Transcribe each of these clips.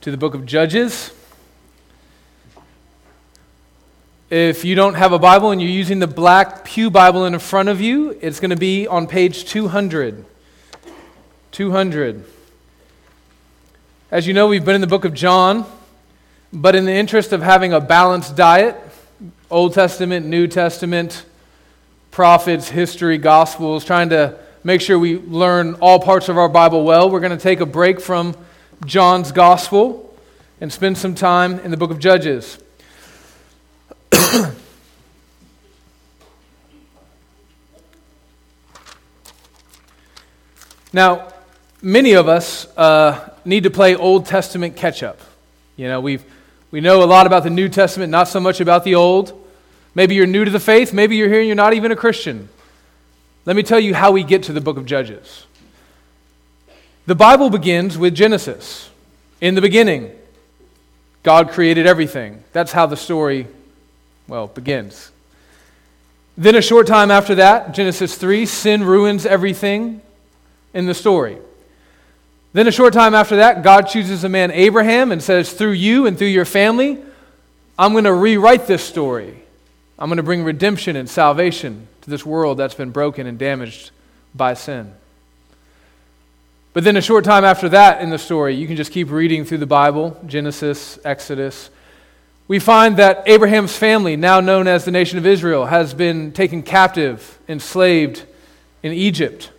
to the book of Judges. If you don't have a Bible and you're using the black Pew Bible in front of you, it's going to be on page 200. 200. As you know, we've been in the book of John, but in the interest of having a balanced diet, Old Testament, New Testament, prophets, history, gospels, trying to make sure we learn all parts of our Bible well, we're going to take a break from John's gospel and spend some time in the book of Judges. now, many of us uh, need to play Old Testament catch up. You know, we've, we know a lot about the New Testament, not so much about the Old. Maybe you're new to the faith, maybe you're here and you're not even a Christian. Let me tell you how we get to the book of Judges. The Bible begins with Genesis. In the beginning, God created everything. That's how the story, well, begins. Then, a short time after that, Genesis 3, sin ruins everything in the story. Then, a short time after that, God chooses a man, Abraham, and says, Through you and through your family, I'm going to rewrite this story. I'm going to bring redemption and salvation to this world that's been broken and damaged by sin. But then, a short time after that in the story, you can just keep reading through the Bible Genesis, Exodus. We find that Abraham's family, now known as the nation of Israel, has been taken captive, enslaved in Egypt.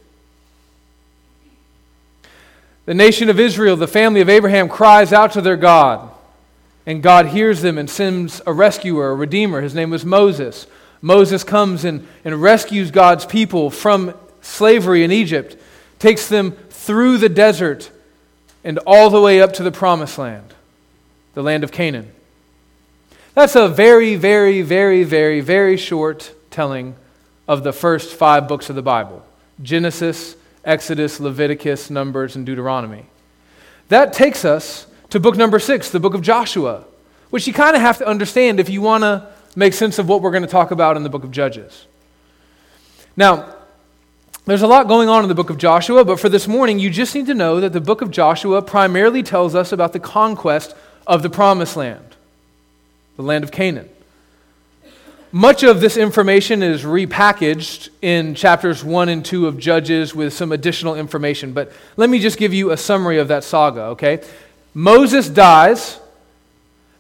The nation of Israel, the family of Abraham, cries out to their God, and God hears them and sends a rescuer, a redeemer. His name was Moses. Moses comes and, and rescues God's people from slavery in Egypt, takes them through the desert and all the way up to the promised land, the land of Canaan. That's a very, very, very, very, very short telling of the first five books of the Bible Genesis, Exodus, Leviticus, Numbers, and Deuteronomy. That takes us to book number six, the book of Joshua, which you kind of have to understand if you want to make sense of what we're going to talk about in the book of Judges. Now, there's a lot going on in the book of Joshua, but for this morning, you just need to know that the book of Joshua primarily tells us about the conquest of the promised land, the land of Canaan. Much of this information is repackaged in chapters 1 and 2 of Judges with some additional information, but let me just give you a summary of that saga, okay? Moses dies.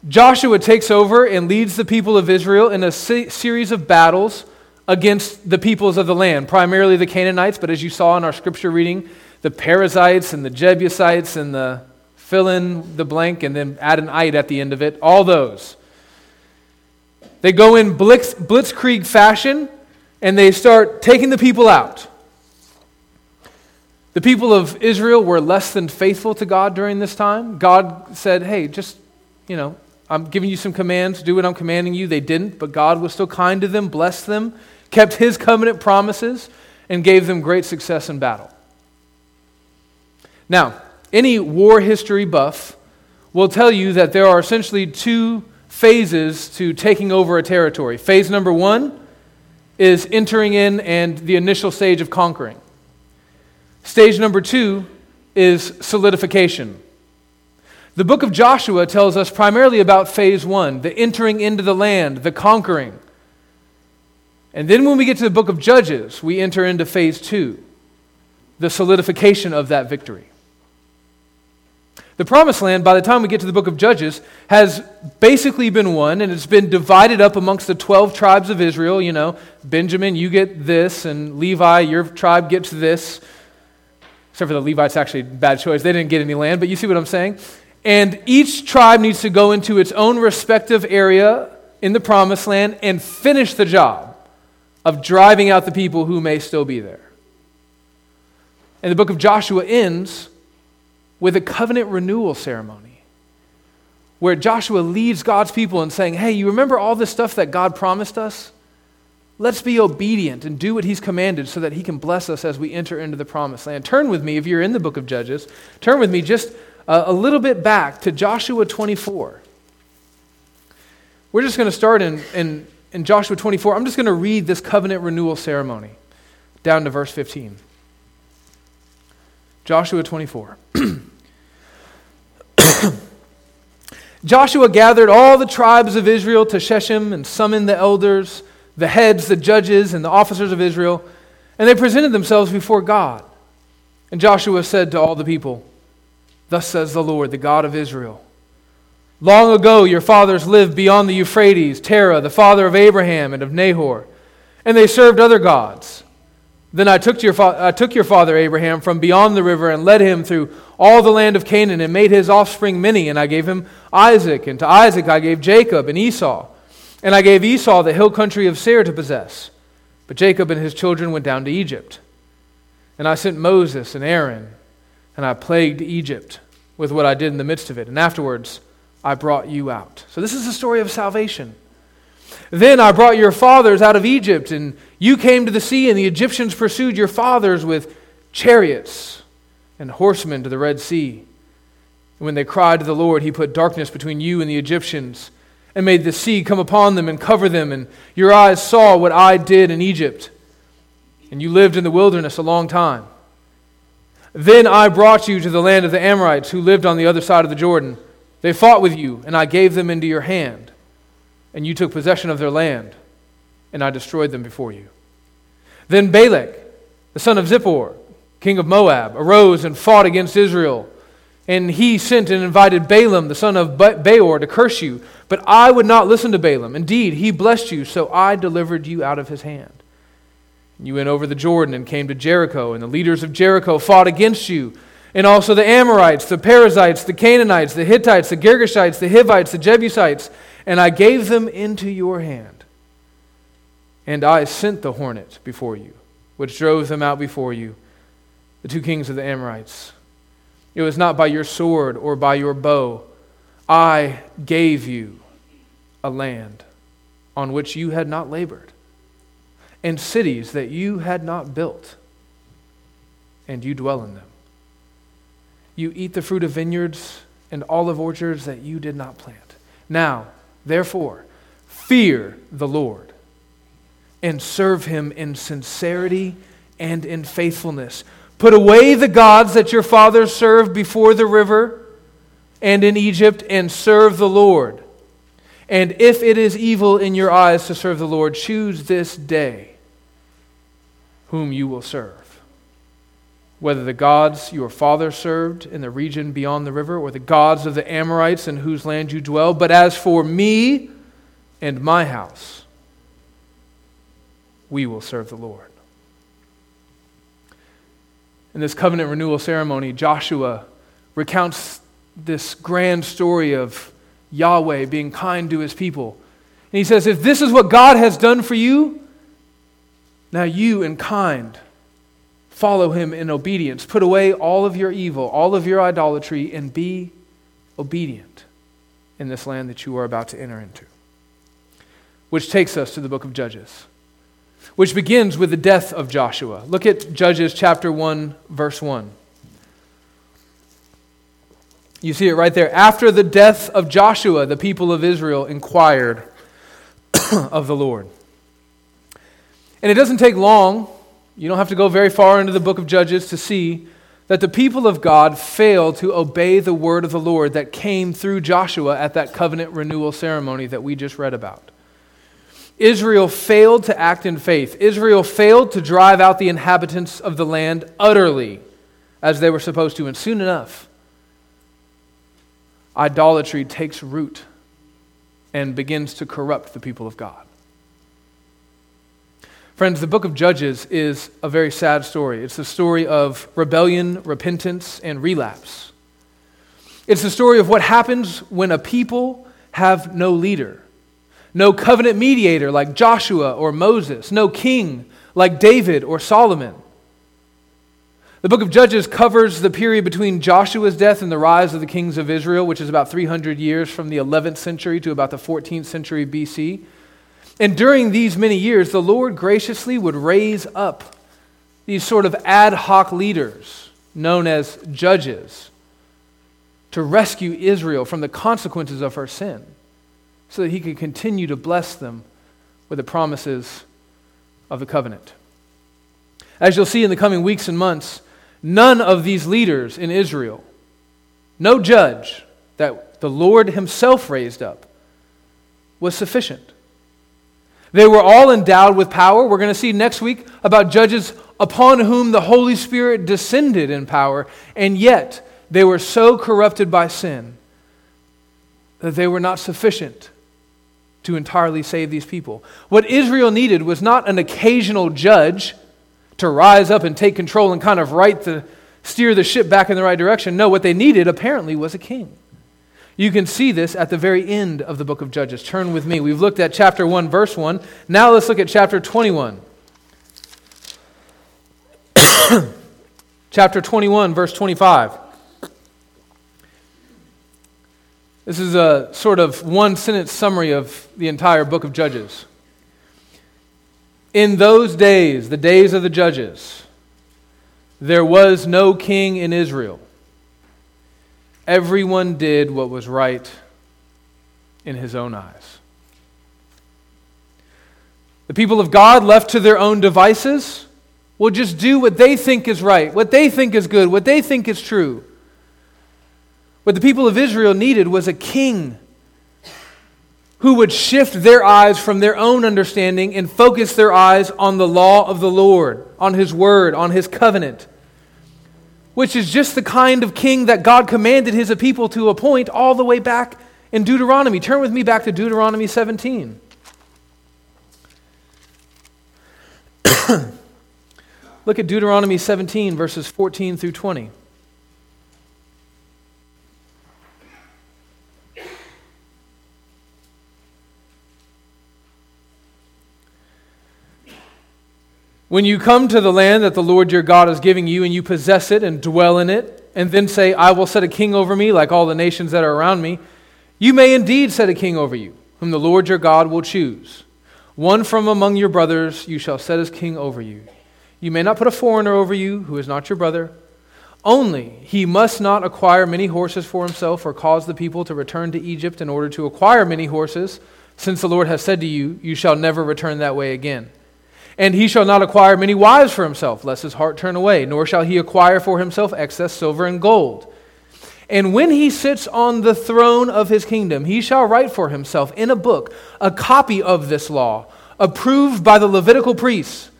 Joshua takes over and leads the people of Israel in a se- series of battles against the peoples of the land, primarily the Canaanites, but as you saw in our scripture reading, the Perizzites and the Jebusites and the fill in the blank and then add an ite at the end of it, all those. They go in blitz, blitzkrieg fashion and they start taking the people out. The people of Israel were less than faithful to God during this time. God said, hey, just, you know, I'm giving you some commands, do what I'm commanding you. They didn't, but God was still kind to them, blessed them, kept his covenant promises, and gave them great success in battle. Now, any war history buff will tell you that there are essentially two phases to taking over a territory. Phase number one is entering in and the initial stage of conquering. Stage number two is solidification. The book of Joshua tells us primarily about phase one, the entering into the land, the conquering. And then when we get to the book of Judges, we enter into phase two, the solidification of that victory. The promised land, by the time we get to the book of Judges, has basically been won, and it's been divided up amongst the 12 tribes of Israel. You know, Benjamin, you get this, and Levi, your tribe gets this. Except for the Levites, actually, bad choice. They didn't get any land, but you see what I'm saying? And each tribe needs to go into its own respective area in the promised land and finish the job of driving out the people who may still be there. And the book of Joshua ends with a covenant renewal ceremony where Joshua leads God's people in saying, Hey, you remember all this stuff that God promised us? Let's be obedient and do what He's commanded so that He can bless us as we enter into the promised land. Turn with me, if you're in the book of Judges, turn with me just uh, a little bit back to Joshua 24. We're just going to start in, in, in Joshua 24. I'm just going to read this covenant renewal ceremony down to verse 15. Joshua 24. Joshua gathered all the tribes of Israel to Shechem and summoned the elders, the heads, the judges, and the officers of Israel, and they presented themselves before God. And Joshua said to all the people, Thus says the Lord, the God of Israel. Long ago, your fathers lived beyond the Euphrates, Terah, the father of Abraham and of Nahor, and they served other gods. Then I took, your fa- I took your father Abraham from beyond the river and led him through all the land of Canaan and made his offspring many, and I gave him Isaac, and to Isaac I gave Jacob and Esau. And I gave Esau the hill country of Seir to possess. But Jacob and his children went down to Egypt. And I sent Moses and Aaron, and I plagued Egypt with what I did in the midst of it. And afterwards, I brought you out. So this is the story of salvation. Then I brought your fathers out of Egypt, and you came to the sea, and the Egyptians pursued your fathers with chariots and horsemen to the Red Sea. And when they cried to the Lord, he put darkness between you and the Egyptians, and made the sea come upon them and cover them, and your eyes saw what I did in Egypt. And you lived in the wilderness a long time. Then I brought you to the land of the Amorites, who lived on the other side of the Jordan. They fought with you, and I gave them into your hand and you took possession of their land, and I destroyed them before you. Then Balak, the son of Zippor, king of Moab, arose and fought against Israel. And he sent and invited Balaam, the son of Beor, to curse you. But I would not listen to Balaam. Indeed, he blessed you, so I delivered you out of his hand. You went over the Jordan and came to Jericho, and the leaders of Jericho fought against you. And also the Amorites, the Perizzites, the Canaanites, the Hittites, the Girgashites, the Hivites, the Jebusites, and I gave them into your hand. And I sent the hornet before you, which drove them out before you, the two kings of the Amorites. It was not by your sword or by your bow. I gave you a land on which you had not labored, and cities that you had not built, and you dwell in them. You eat the fruit of vineyards and olive orchards that you did not plant. Now, Therefore, fear the Lord and serve him in sincerity and in faithfulness. Put away the gods that your fathers served before the river and in Egypt and serve the Lord. And if it is evil in your eyes to serve the Lord, choose this day whom you will serve whether the gods your father served in the region beyond the river, or the gods of the Amorites in whose land you dwell. But as for me and my house, we will serve the Lord. In this covenant renewal ceremony, Joshua recounts this grand story of Yahweh being kind to his people. And he says, If this is what God has done for you, now you in kind Follow him in obedience. Put away all of your evil, all of your idolatry, and be obedient in this land that you are about to enter into. Which takes us to the book of Judges, which begins with the death of Joshua. Look at Judges chapter 1, verse 1. You see it right there. After the death of Joshua, the people of Israel inquired of the Lord. And it doesn't take long you don't have to go very far into the book of Judges to see that the people of God failed to obey the word of the Lord that came through Joshua at that covenant renewal ceremony that we just read about. Israel failed to act in faith. Israel failed to drive out the inhabitants of the land utterly as they were supposed to. And soon enough, idolatry takes root and begins to corrupt the people of God. Friends, the book of Judges is a very sad story. It's the story of rebellion, repentance, and relapse. It's the story of what happens when a people have no leader, no covenant mediator like Joshua or Moses, no king like David or Solomon. The book of Judges covers the period between Joshua's death and the rise of the kings of Israel, which is about 300 years from the 11th century to about the 14th century BC. And during these many years, the Lord graciously would raise up these sort of ad hoc leaders known as judges to rescue Israel from the consequences of her sin so that he could continue to bless them with the promises of the covenant. As you'll see in the coming weeks and months, none of these leaders in Israel, no judge, that the Lord Himself raised up was sufficient. They were all endowed with power. We're going to see next week about judges upon whom the Holy Spirit descended in power, and yet they were so corrupted by sin that they were not sufficient to entirely save these people. What Israel needed was not an occasional judge to rise up and take control and kind of right the steer the ship back in the right direction. No, what they needed apparently was a king. You can see this at the very end of the book of Judges. Turn with me. We've looked at chapter 1, verse 1. Now let's look at chapter 21. chapter 21, verse 25. This is a sort of one sentence summary of the entire book of Judges. In those days, the days of the judges, there was no king in Israel. Everyone did what was right in his own eyes. The people of God, left to their own devices, will just do what they think is right, what they think is good, what they think is true. What the people of Israel needed was a king who would shift their eyes from their own understanding and focus their eyes on the law of the Lord, on his word, on his covenant which is just the kind of king that God commanded his people to appoint all the way back in Deuteronomy. Turn with me back to Deuteronomy 17. Look at Deuteronomy 17, verses 14 through 20. When you come to the land that the Lord your God is giving you and you possess it and dwell in it, and then say, I will set a king over me like all the nations that are around me, you may indeed set a king over you, whom the Lord your God will choose. One from among your brothers you shall set as king over you. You may not put a foreigner over you who is not your brother. Only he must not acquire many horses for himself or cause the people to return to Egypt in order to acquire many horses, since the Lord has said to you, You shall never return that way again. And he shall not acquire many wives for himself, lest his heart turn away, nor shall he acquire for himself excess silver and gold. And when he sits on the throne of his kingdom, he shall write for himself in a book a copy of this law, approved by the Levitical priests.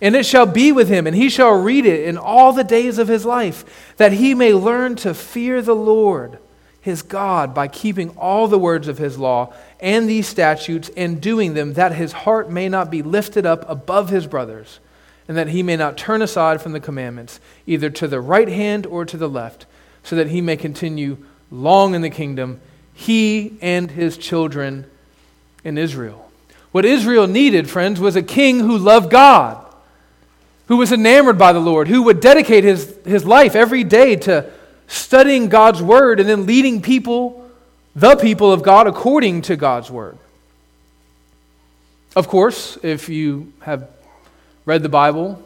And it shall be with him, and he shall read it in all the days of his life, that he may learn to fear the Lord his God by keeping all the words of his law and these statutes and doing them, that his heart may not be lifted up above his brothers, and that he may not turn aside from the commandments, either to the right hand or to the left, so that he may continue long in the kingdom, he and his children in Israel. What Israel needed, friends, was a king who loved God, who was enamored by the Lord, who would dedicate his, his life every day to studying God's word and then leading people, the people of God, according to God's word. Of course, if you have read the Bible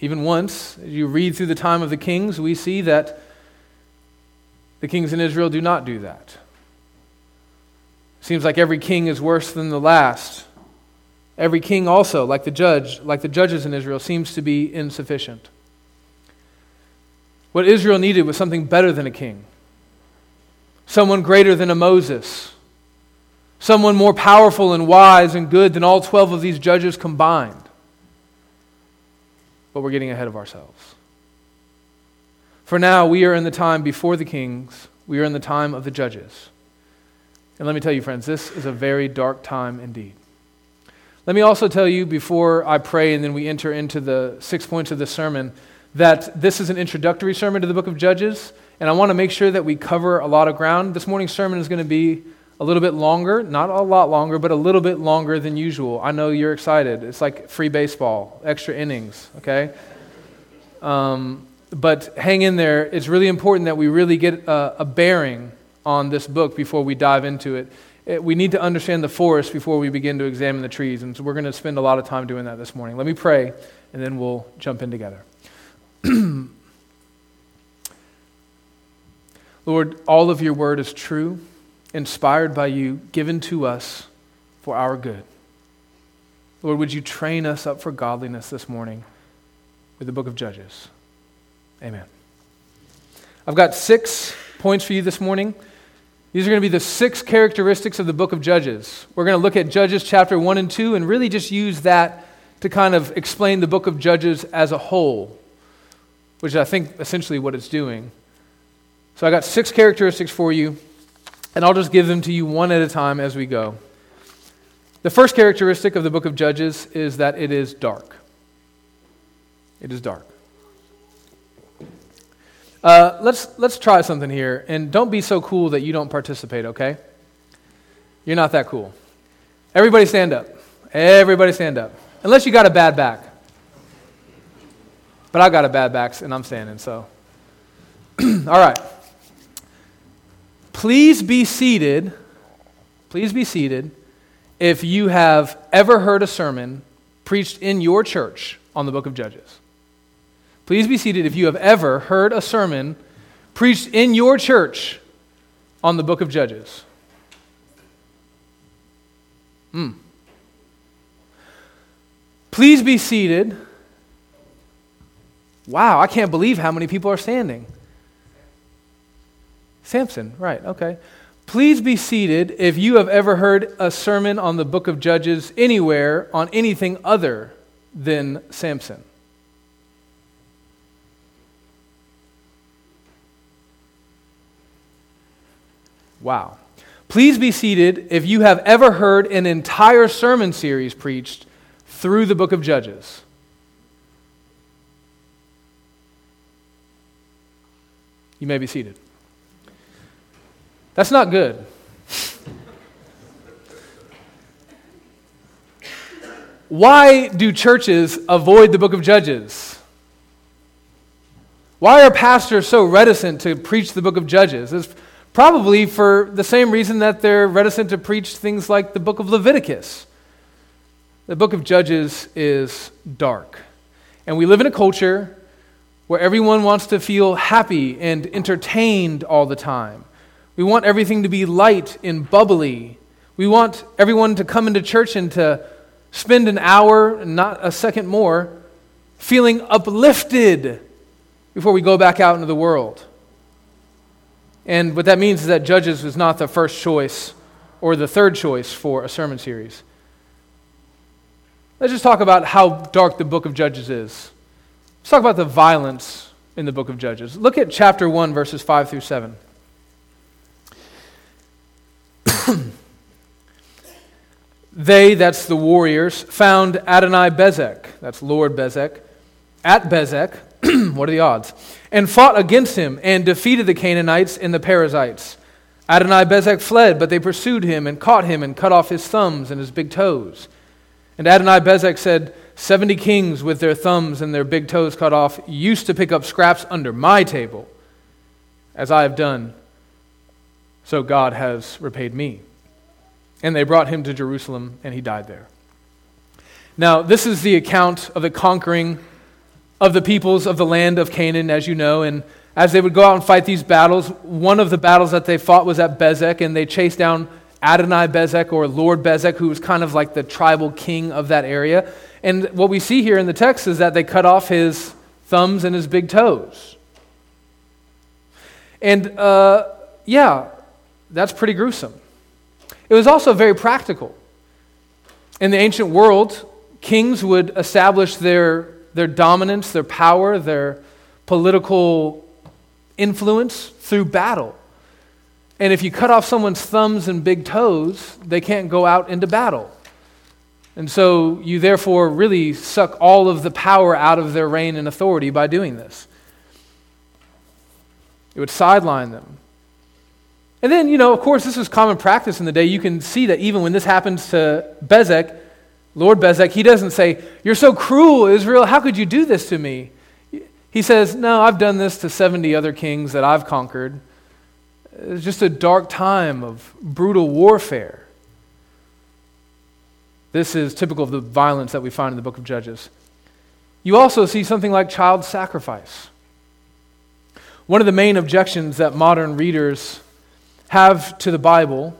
even once, as you read through the time of the kings, we see that the kings in Israel do not do that. Seems like every king is worse than the last. Every king also, like the judge, like the judges in Israel, seems to be insufficient. What Israel needed was something better than a king, someone greater than a Moses, someone more powerful and wise and good than all 12 of these judges combined. But we're getting ahead of ourselves. For now, we are in the time before the kings, we are in the time of the judges. And let me tell you, friends, this is a very dark time indeed. Let me also tell you before I pray and then we enter into the six points of the sermon that this is an introductory sermon to the book of Judges, and I want to make sure that we cover a lot of ground. This morning's sermon is going to be a little bit longer, not a lot longer, but a little bit longer than usual. I know you're excited. It's like free baseball, extra innings, okay? Um, but hang in there. It's really important that we really get a, a bearing on this book before we dive into it. it. We need to understand the forest before we begin to examine the trees, and so we're going to spend a lot of time doing that this morning. Let me pray, and then we'll jump in together. Lord, all of your word is true, inspired by you, given to us for our good. Lord, would you train us up for godliness this morning with the book of Judges? Amen. I've got six points for you this morning. These are going to be the six characteristics of the book of Judges. We're going to look at Judges chapter 1 and 2 and really just use that to kind of explain the book of Judges as a whole, which is, I think, essentially what it's doing. So I got six characteristics for you, and I'll just give them to you one at a time as we go. The first characteristic of the book of Judges is that it is dark. It is dark. Uh, let's, let's try something here, and don't be so cool that you don't participate, okay? You're not that cool. Everybody stand up. Everybody stand up. Unless you got a bad back. But I got a bad back, and I'm standing, so. All right. Please be seated. Please be seated if you have ever heard a sermon preached in your church on the book of Judges. Please be seated if you have ever heard a sermon preached in your church on the book of Judges. Hmm. Please be seated. Wow, I can't believe how many people are standing. Samson, right, okay. Please be seated if you have ever heard a sermon on the book of Judges anywhere on anything other than Samson. Wow. Please be seated if you have ever heard an entire sermon series preached through the book of Judges. You may be seated. That's not good. Why do churches avoid the book of Judges? Why are pastors so reticent to preach the book of Judges? It's Probably for the same reason that they're reticent to preach things like the book of Leviticus. The book of Judges is dark. And we live in a culture where everyone wants to feel happy and entertained all the time. We want everything to be light and bubbly. We want everyone to come into church and to spend an hour, and not a second more, feeling uplifted before we go back out into the world. And what that means is that Judges was not the first choice or the third choice for a sermon series. Let's just talk about how dark the book of Judges is. Let's talk about the violence in the book of Judges. Look at chapter 1, verses 5 through 7. they, that's the warriors, found Adonai Bezek, that's Lord Bezek, at Bezek. what are the odds? and fought against him and defeated the Canaanites and the Perizzites. Adonai Bezek fled, but they pursued him and caught him and cut off his thumbs and his big toes. And Adonai Bezek said, Seventy kings with their thumbs and their big toes cut off used to pick up scraps under my table, as I have done. So God has repaid me. And they brought him to Jerusalem, and he died there. Now, this is the account of the conquering of the peoples of the land of Canaan, as you know. And as they would go out and fight these battles, one of the battles that they fought was at Bezek, and they chased down Adonai Bezek or Lord Bezek, who was kind of like the tribal king of that area. And what we see here in the text is that they cut off his thumbs and his big toes. And uh, yeah, that's pretty gruesome. It was also very practical. In the ancient world, kings would establish their their dominance, their power, their political influence through battle. And if you cut off someone's thumbs and big toes, they can't go out into battle. And so you therefore really suck all of the power out of their reign and authority by doing this. It would sideline them. And then, you know, of course, this was common practice in the day. You can see that even when this happens to Bezek, Lord Bezek, he doesn't say, You're so cruel, Israel. How could you do this to me? He says, No, I've done this to 70 other kings that I've conquered. It's just a dark time of brutal warfare. This is typical of the violence that we find in the book of Judges. You also see something like child sacrifice. One of the main objections that modern readers have to the Bible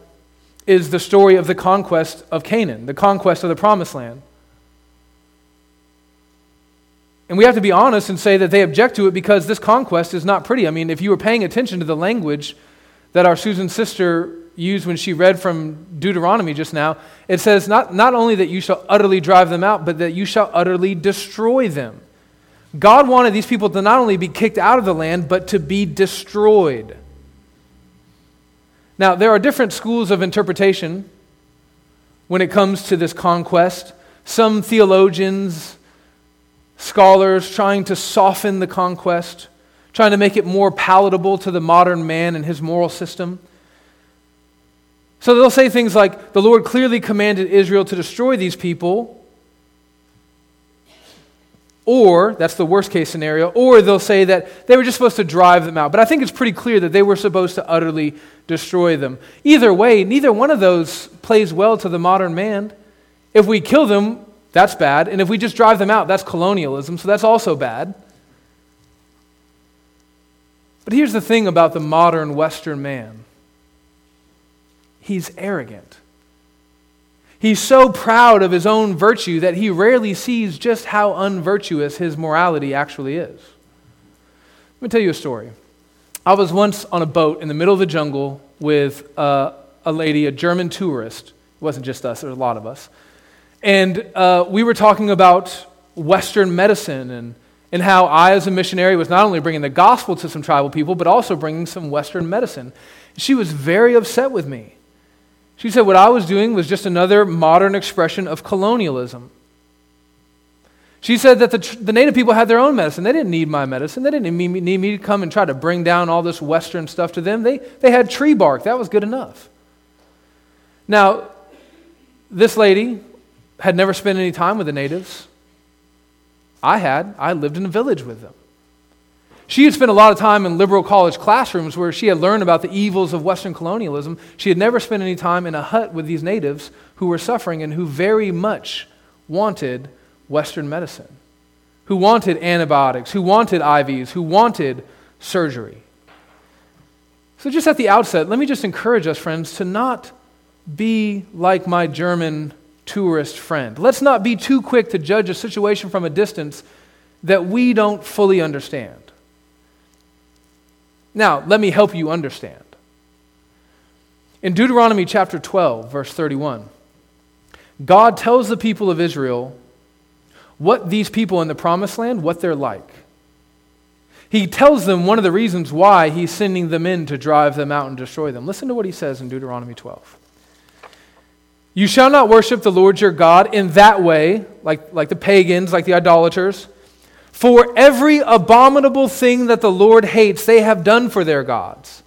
is the story of the conquest of Canaan, the conquest of the promised land. And we have to be honest and say that they object to it because this conquest is not pretty. I mean, if you were paying attention to the language, that our Susan sister used when she read from Deuteronomy just now, it says not, not only that you shall utterly drive them out, but that you shall utterly destroy them. God wanted these people to not only be kicked out of the land, but to be destroyed. Now, there are different schools of interpretation when it comes to this conquest. Some theologians, scholars trying to soften the conquest, trying to make it more palatable to the modern man and his moral system. So they'll say things like, the Lord clearly commanded Israel to destroy these people. Or, that's the worst case scenario, or they'll say that they were just supposed to drive them out. But I think it's pretty clear that they were supposed to utterly destroy them. Either way, neither one of those plays well to the modern man. If we kill them, that's bad. And if we just drive them out, that's colonialism, so that's also bad. But here's the thing about the modern Western man he's arrogant. He's so proud of his own virtue that he rarely sees just how unvirtuous his morality actually is. Let me tell you a story. I was once on a boat in the middle of the jungle with uh, a lady, a German tourist. It wasn't just us, there was a lot of us. And uh, we were talking about Western medicine and, and how I, as a missionary, was not only bringing the gospel to some tribal people, but also bringing some Western medicine. She was very upset with me. She said what I was doing was just another modern expression of colonialism. She said that the, the native people had their own medicine. They didn't need my medicine. They didn't need me, need me to come and try to bring down all this Western stuff to them. They, they had tree bark. That was good enough. Now, this lady had never spent any time with the natives. I had. I lived in a village with them. She had spent a lot of time in liberal college classrooms where she had learned about the evils of Western colonialism. She had never spent any time in a hut with these natives who were suffering and who very much wanted Western medicine, who wanted antibiotics, who wanted IVs, who wanted surgery. So, just at the outset, let me just encourage us, friends, to not be like my German tourist friend. Let's not be too quick to judge a situation from a distance that we don't fully understand. Now, let me help you understand. In Deuteronomy chapter 12, verse 31, God tells the people of Israel what these people in the promised land, what they're like. He tells them one of the reasons why he's sending them in to drive them out and destroy them. Listen to what he says in Deuteronomy 12. You shall not worship the Lord your God in that way, like, like the pagans, like the idolaters for every abominable thing that the Lord hates, they have done for their gods.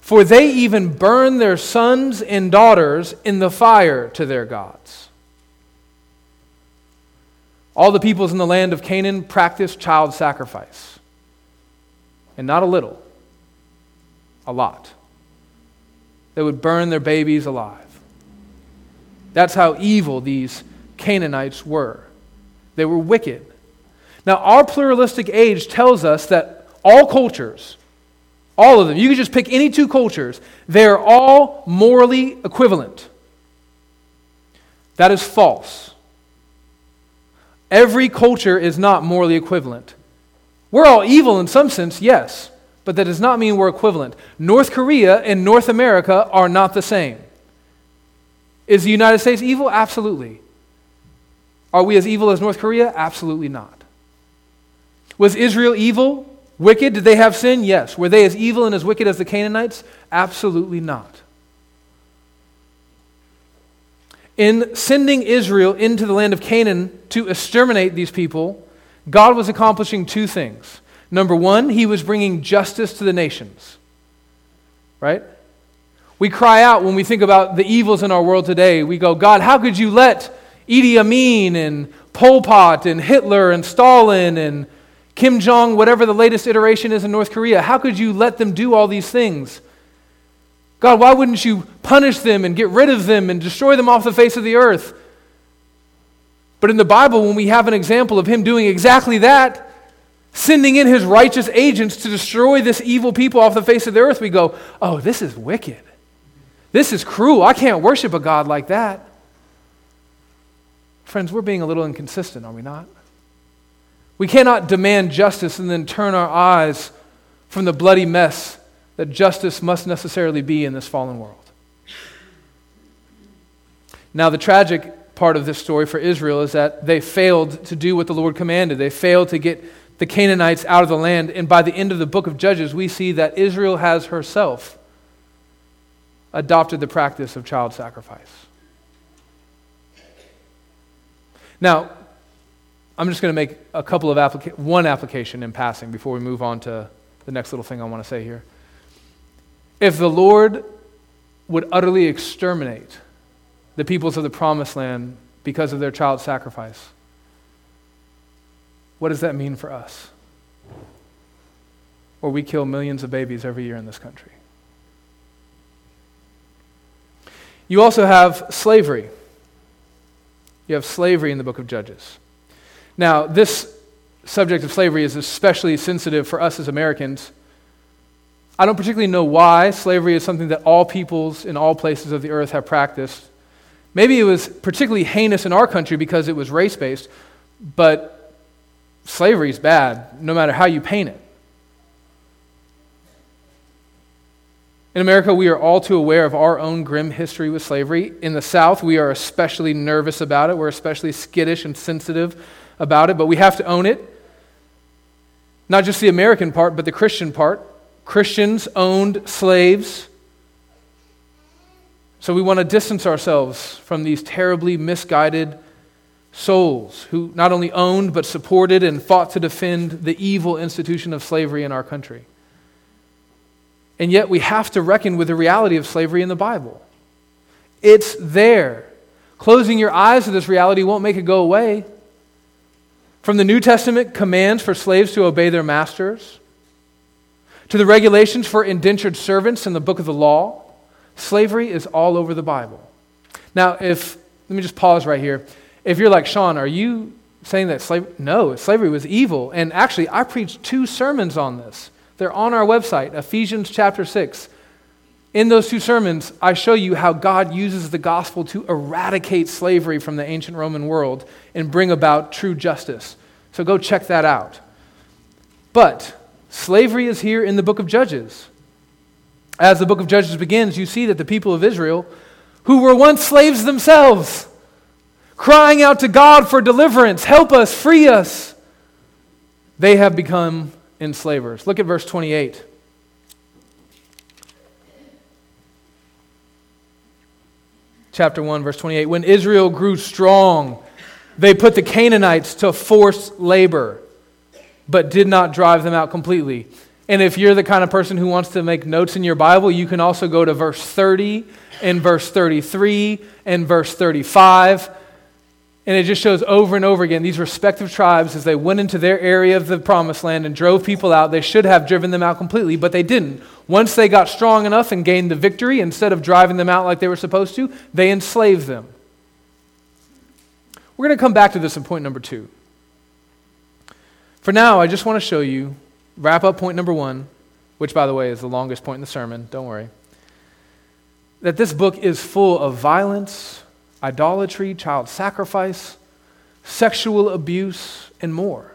For they even burn their sons and daughters in the fire to their gods. All the peoples in the land of Canaan practiced child sacrifice. And not a little, a lot. They would burn their babies alive. That's how evil these Canaanites were. They were wicked. Now, our pluralistic age tells us that all cultures, all of them, you can just pick any two cultures, they're all morally equivalent. That is false. Every culture is not morally equivalent. We're all evil in some sense, yes, but that does not mean we're equivalent. North Korea and North America are not the same. Is the United States evil? Absolutely. Are we as evil as North Korea? Absolutely not. Was Israel evil? Wicked? Did they have sin? Yes. Were they as evil and as wicked as the Canaanites? Absolutely not. In sending Israel into the land of Canaan to exterminate these people, God was accomplishing two things. Number one, he was bringing justice to the nations. Right? We cry out when we think about the evils in our world today. We go, God, how could you let Idi Amin and Pol Pot and Hitler and Stalin and Kim Jong, whatever the latest iteration is in North Korea, how could you let them do all these things? God, why wouldn't you punish them and get rid of them and destroy them off the face of the earth? But in the Bible, when we have an example of him doing exactly that, sending in his righteous agents to destroy this evil people off the face of the earth, we go, oh, this is wicked. This is cruel. I can't worship a God like that. Friends, we're being a little inconsistent, are we not? We cannot demand justice and then turn our eyes from the bloody mess that justice must necessarily be in this fallen world. Now, the tragic part of this story for Israel is that they failed to do what the Lord commanded. They failed to get the Canaanites out of the land. And by the end of the book of Judges, we see that Israel has herself adopted the practice of child sacrifice. Now, I'm just going to make a couple of applica- one application in passing before we move on to the next little thing I want to say here. If the Lord would utterly exterminate the peoples of the promised land because of their child sacrifice, what does that mean for us? Or we kill millions of babies every year in this country. You also have slavery. You have slavery in the book of Judges. Now, this subject of slavery is especially sensitive for us as Americans. I don't particularly know why slavery is something that all peoples in all places of the earth have practiced. Maybe it was particularly heinous in our country because it was race based, but slavery is bad no matter how you paint it. In America, we are all too aware of our own grim history with slavery. In the South, we are especially nervous about it. We're especially skittish and sensitive about it, but we have to own it. Not just the American part, but the Christian part. Christians owned slaves. So we want to distance ourselves from these terribly misguided souls who not only owned, but supported and fought to defend the evil institution of slavery in our country. And yet we have to reckon with the reality of slavery in the Bible. It's there. Closing your eyes to this reality won't make it go away. From the New Testament commands for slaves to obey their masters, to the regulations for indentured servants in the book of the law, slavery is all over the Bible. Now, if, let me just pause right here. If you're like, Sean, are you saying that slavery? No, slavery was evil. And actually, I preached two sermons on this. They're on our website, Ephesians chapter 6. In those two sermons, I show you how God uses the gospel to eradicate slavery from the ancient Roman world and bring about true justice. So go check that out. But slavery is here in the book of Judges. As the book of Judges begins, you see that the people of Israel, who were once slaves themselves, crying out to God for deliverance, help us, free us, they have become enslavers. Look at verse 28. Chapter 1, verse 28. When Israel grew strong, they put the Canaanites to forced labor, but did not drive them out completely. And if you're the kind of person who wants to make notes in your Bible, you can also go to verse 30 and verse 33 and verse 35 and it just shows over and over again these respective tribes, as they went into their area of the promised land and drove people out, they should have driven them out completely, but they didn't. Once they got strong enough and gained the victory, instead of driving them out like they were supposed to, they enslaved them. We're going to come back to this in point number two. For now, I just want to show you, wrap up point number one, which, by the way, is the longest point in the sermon, don't worry, that this book is full of violence idolatry, child sacrifice, sexual abuse, and more.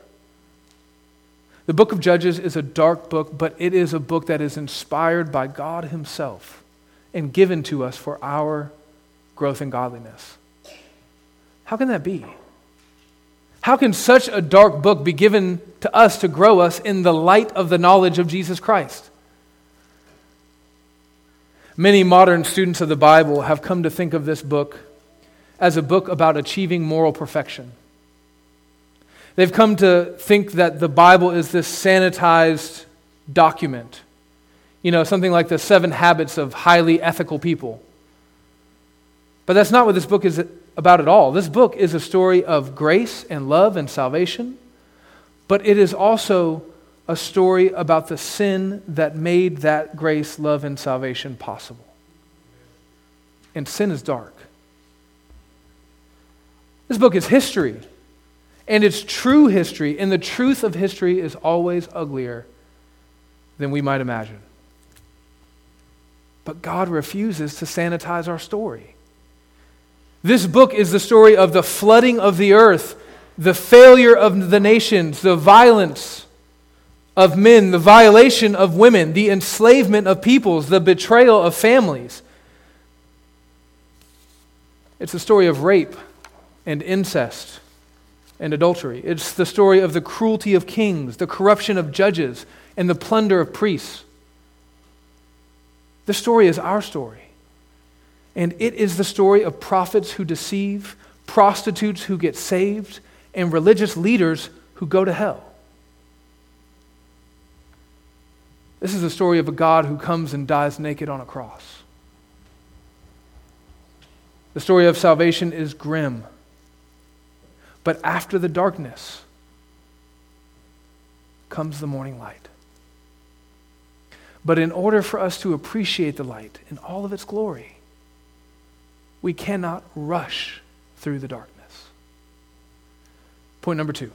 The book of Judges is a dark book, but it is a book that is inspired by God Himself and given to us for our growth in godliness. How can that be? How can such a dark book be given to us to grow us in the light of the knowledge of Jesus Christ? Many modern students of the Bible have come to think of this book as a book about achieving moral perfection. They've come to think that the Bible is this sanitized document, you know, something like the seven habits of highly ethical people. But that's not what this book is about at all. This book is a story of grace and love and salvation, but it is also a story about the sin that made that grace, love, and salvation possible. And sin is dark. This book is history. And it's true history. And the truth of history is always uglier than we might imagine. But God refuses to sanitize our story. This book is the story of the flooding of the earth, the failure of the nations, the violence of men, the violation of women, the enslavement of peoples, the betrayal of families. It's the story of rape and incest and adultery. It's the story of the cruelty of kings, the corruption of judges, and the plunder of priests. This story is our story. And it is the story of prophets who deceive, prostitutes who get saved, and religious leaders who go to hell. This is the story of a God who comes and dies naked on a cross. The story of salvation is grim. But after the darkness comes the morning light. But in order for us to appreciate the light in all of its glory, we cannot rush through the darkness. Point number two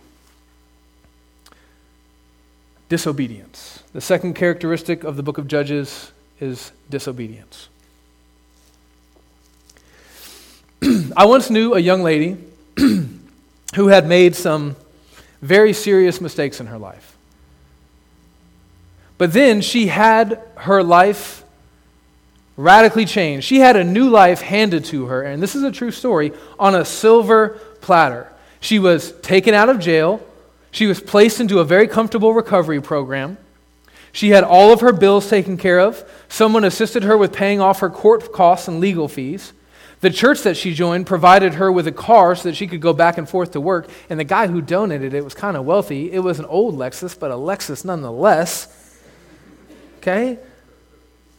disobedience. The second characteristic of the book of Judges is disobedience. I once knew a young lady who had made some very serious mistakes in her life. But then she had her life radically changed. She had a new life handed to her, and this is a true story, on a silver platter. She was taken out of jail. She was placed into a very comfortable recovery program. She had all of her bills taken care of. Someone assisted her with paying off her court costs and legal fees. The church that she joined provided her with a car so that she could go back and forth to work. And the guy who donated it was kind of wealthy. It was an old Lexus, but a Lexus nonetheless. Okay?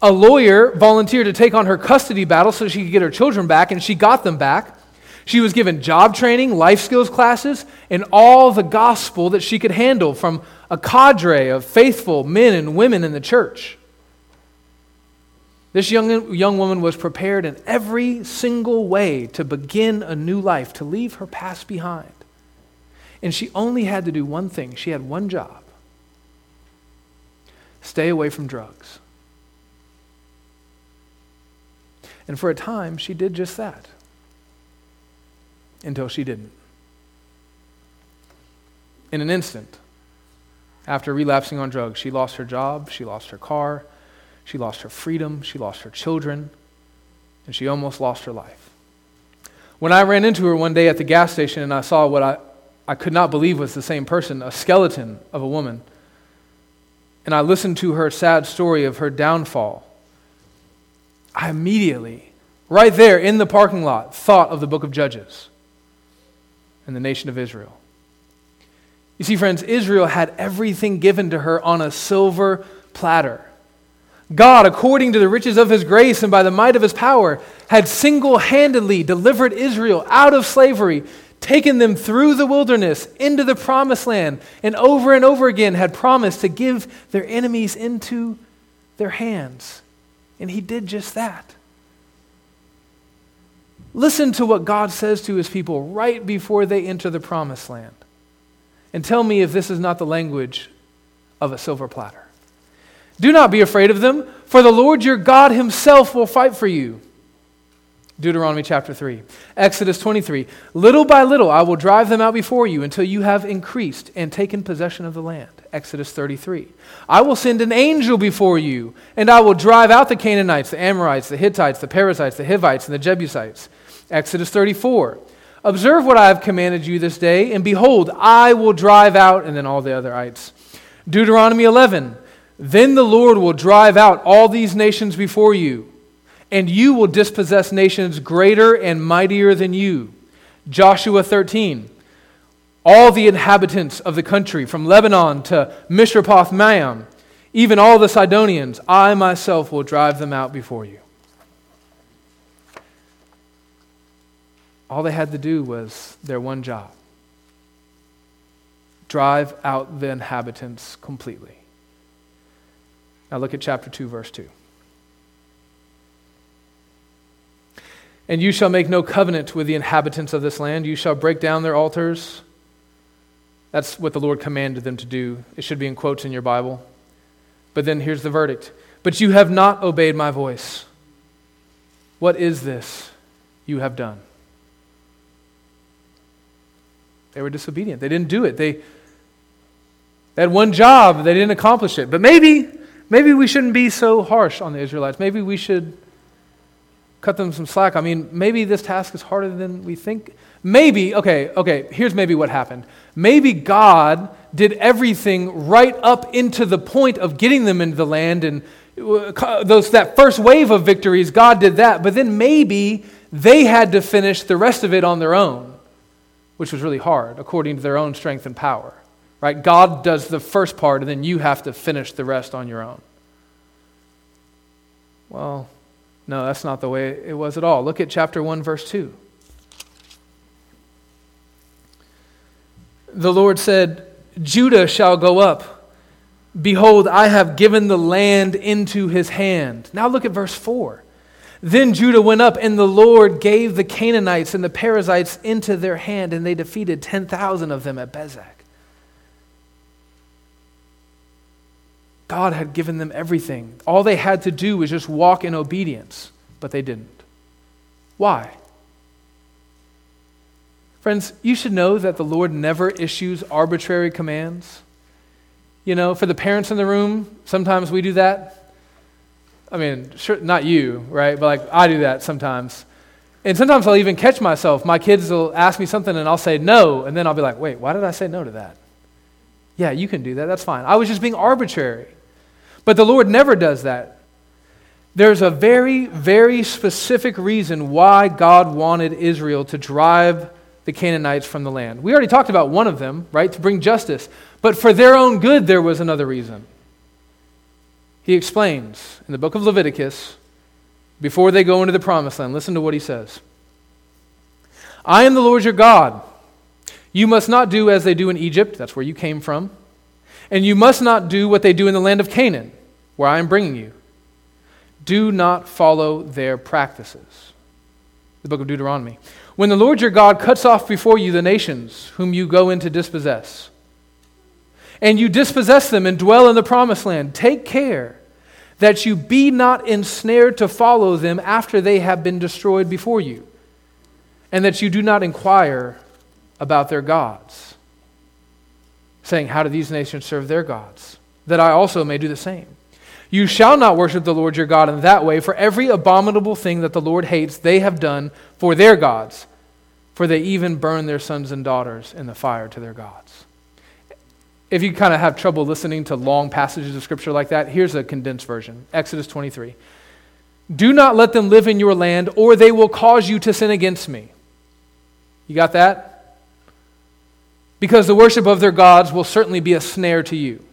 A lawyer volunteered to take on her custody battle so she could get her children back, and she got them back. She was given job training, life skills classes, and all the gospel that she could handle from a cadre of faithful men and women in the church. This young, young woman was prepared in every single way to begin a new life, to leave her past behind. And she only had to do one thing she had one job stay away from drugs. And for a time, she did just that until she didn't. In an instant, after relapsing on drugs, she lost her job, she lost her car, she lost her freedom, she lost her children, and she almost lost her life. When I ran into her one day at the gas station and I saw what I, I could not believe was the same person, a skeleton of a woman, and I listened to her sad story of her downfall, I immediately, right there in the parking lot, thought of the book of Judges and the nation of Israel. You see, friends, Israel had everything given to her on a silver platter. God, according to the riches of his grace and by the might of his power, had single handedly delivered Israel out of slavery, taken them through the wilderness into the promised land, and over and over again had promised to give their enemies into their hands. And he did just that. Listen to what God says to his people right before they enter the promised land. And tell me if this is not the language of a silver platter. Do not be afraid of them, for the Lord your God himself will fight for you. Deuteronomy chapter 3. Exodus 23. Little by little I will drive them out before you until you have increased and taken possession of the land. Exodus 33. I will send an angel before you, and I will drive out the Canaanites, the Amorites, the Hittites, the Perizzites, the Hivites, and the Jebusites. Exodus 34. Observe what I have commanded you this day, and behold, I will drive out, and then all the other ites. Deuteronomy 11. Then the Lord will drive out all these nations before you and you will dispossess nations greater and mightier than you. Joshua 13. All the inhabitants of the country, from Lebanon to Mishrephoth Maim, even all the Sidonians, I myself will drive them out before you. All they had to do was their one job drive out the inhabitants completely. Now look at chapter 2, verse 2. And you shall make no covenant with the inhabitants of this land. You shall break down their altars. That's what the Lord commanded them to do. It should be in quotes in your Bible. But then here's the verdict. But you have not obeyed my voice. What is this you have done? They were disobedient. They didn't do it. They, They had one job, they didn't accomplish it. But maybe, maybe we shouldn't be so harsh on the Israelites. Maybe we should cut them some slack. I mean, maybe this task is harder than we think. Maybe, okay, okay, here's maybe what happened. Maybe God did everything right up into the point of getting them into the land and uh, those, that first wave of victories, God did that. But then maybe they had to finish the rest of it on their own, which was really hard according to their own strength and power. Right? God does the first part, and then you have to finish the rest on your own. Well, no, that's not the way it was at all. Look at chapter 1, verse 2. The Lord said, Judah shall go up. Behold, I have given the land into his hand. Now look at verse 4. Then Judah went up, and the Lord gave the Canaanites and the Perizzites into their hand, and they defeated 10,000 of them at Bezek. God had given them everything. All they had to do was just walk in obedience, but they didn't. Why? Friends, you should know that the Lord never issues arbitrary commands. You know, for the parents in the room, sometimes we do that. I mean, sure, not you, right? But like I do that sometimes. And sometimes I'll even catch myself. My kids will ask me something and I'll say no, and then I'll be like, wait, why did I say no to that? Yeah, you can do that. That's fine. I was just being arbitrary. But the Lord never does that. There's a very, very specific reason why God wanted Israel to drive the Canaanites from the land. We already talked about one of them, right? To bring justice. But for their own good, there was another reason. He explains in the book of Leviticus, before they go into the promised land, listen to what he says I am the Lord your God. You must not do as they do in Egypt, that's where you came from. And you must not do what they do in the land of Canaan, where I am bringing you. Do not follow their practices. The book of Deuteronomy. When the Lord your God cuts off before you the nations whom you go in to dispossess, and you dispossess them and dwell in the promised land, take care that you be not ensnared to follow them after they have been destroyed before you, and that you do not inquire about their gods, saying, How do these nations serve their gods? That I also may do the same. You shall not worship the Lord your God in that way, for every abominable thing that the Lord hates, they have done for their gods, for they even burn their sons and daughters in the fire to their gods. If you kind of have trouble listening to long passages of scripture like that, here's a condensed version Exodus 23. Do not let them live in your land, or they will cause you to sin against me. You got that? Because the worship of their gods will certainly be a snare to you.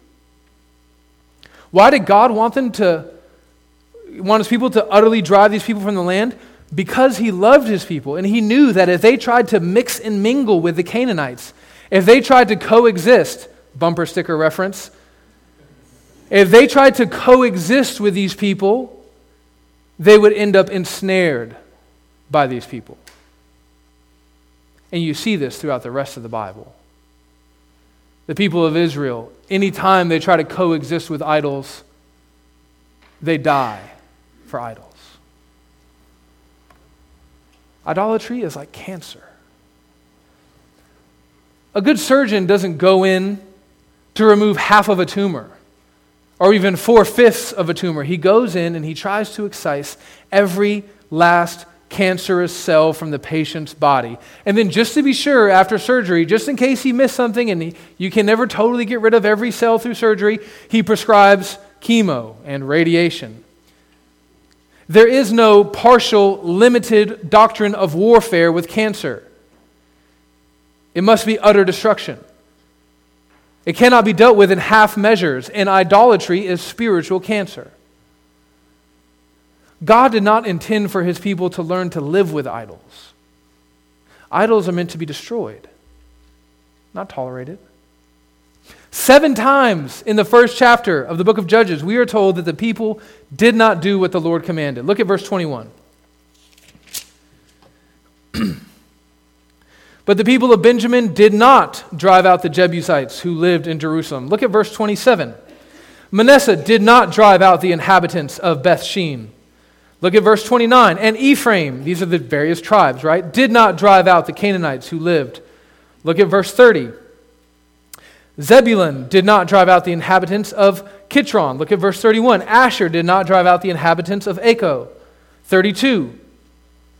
Why did God want them to want his people to utterly drive these people from the land? Because he loved his people and he knew that if they tried to mix and mingle with the Canaanites, if they tried to coexist, bumper sticker reference, if they tried to coexist with these people, they would end up ensnared by these people. And you see this throughout the rest of the Bible the people of Israel, anytime they try to coexist with idols, they die for idols. Idolatry is like cancer. A good surgeon doesn't go in to remove half of a tumor or even four fifths of a tumor. He goes in and he tries to excise every last cancerous cell from the patient's body. And then, just to be sure, after surgery, just in case he missed something and he, you can never totally get rid of every cell through surgery, he prescribes chemo and radiation. There is no partial, limited doctrine of warfare with cancer. It must be utter destruction. It cannot be dealt with in half measures, and idolatry is spiritual cancer. God did not intend for his people to learn to live with idols. Idols are meant to be destroyed, not tolerated. Seven times in the first chapter of the book of Judges, we are told that the people did not do what the Lord commanded. Look at verse 21. but the people of Benjamin did not drive out the Jebusites who lived in Jerusalem. Look at verse 27. Manasseh did not drive out the inhabitants of Beth Shean. Look at verse 29. And Ephraim, these are the various tribes, right, did not drive out the Canaanites who lived. Look at verse 30. Zebulun did not drive out the inhabitants of Kitron. Look at verse 31. Asher did not drive out the inhabitants of Acco. 32.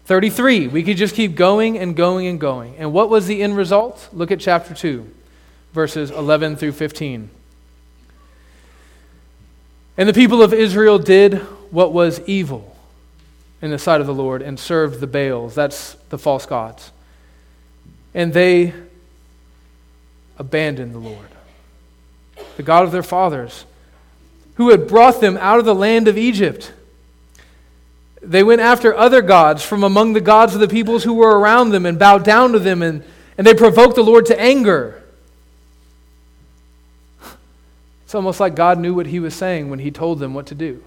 33. We could just keep going and going and going. And what was the end result? Look at chapter 2, verses 11 through 15. And the people of Israel did what was evil in the sight of the Lord and served the Baals. That's the false gods. And they abandoned the Lord, the God of their fathers, who had brought them out of the land of Egypt. They went after other gods from among the gods of the peoples who were around them and bowed down to them, and, and they provoked the Lord to anger. It's almost like God knew what he was saying when he told them what to do.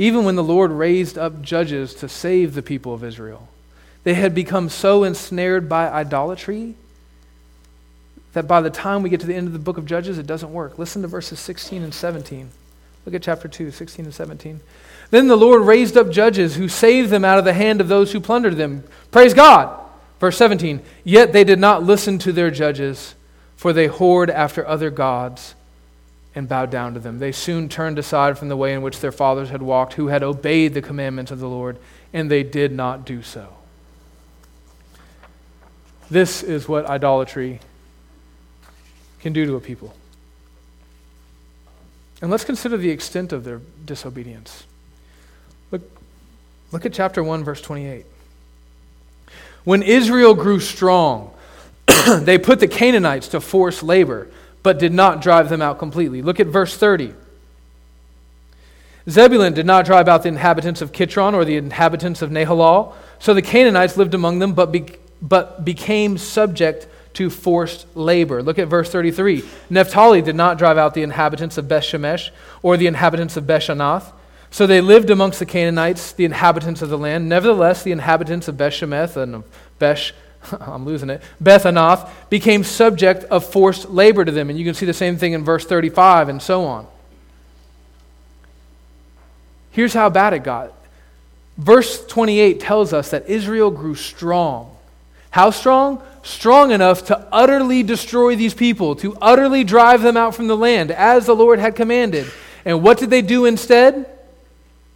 Even when the Lord raised up judges to save the people of Israel, they had become so ensnared by idolatry that by the time we get to the end of the book of Judges, it doesn't work. Listen to verses 16 and 17. Look at chapter 2, 16 and 17. Then the Lord raised up judges who saved them out of the hand of those who plundered them. Praise God. Verse 17. Yet they did not listen to their judges, for they whored after other gods and bowed down to them. They soon turned aside from the way in which their fathers had walked, who had obeyed the commandments of the Lord, and they did not do so. This is what idolatry can do to a people. And let's consider the extent of their disobedience. Look, look at chapter 1, verse 28. When Israel grew strong, they put the Canaanites to forced labor, but did not drive them out completely. Look at verse 30. Zebulun did not drive out the inhabitants of Kitron or the inhabitants of Nahalal, so the Canaanites lived among them, but, be, but became subject to forced labor. Look at verse 33. Naphtali did not drive out the inhabitants of Beth Shemesh or the inhabitants of Beth-Anath. So they lived amongst the Canaanites, the inhabitants of the land. Nevertheless, the inhabitants of Beth Shemesh and Beth, I'm losing it, Bethanoth, became subject of forced labor to them. And you can see the same thing in verse 35 and so on. Here's how bad it got. Verse 28 tells us that Israel grew strong. How strong? strong enough to utterly destroy these people, to utterly drive them out from the land, as the Lord had commanded. And what did they do instead?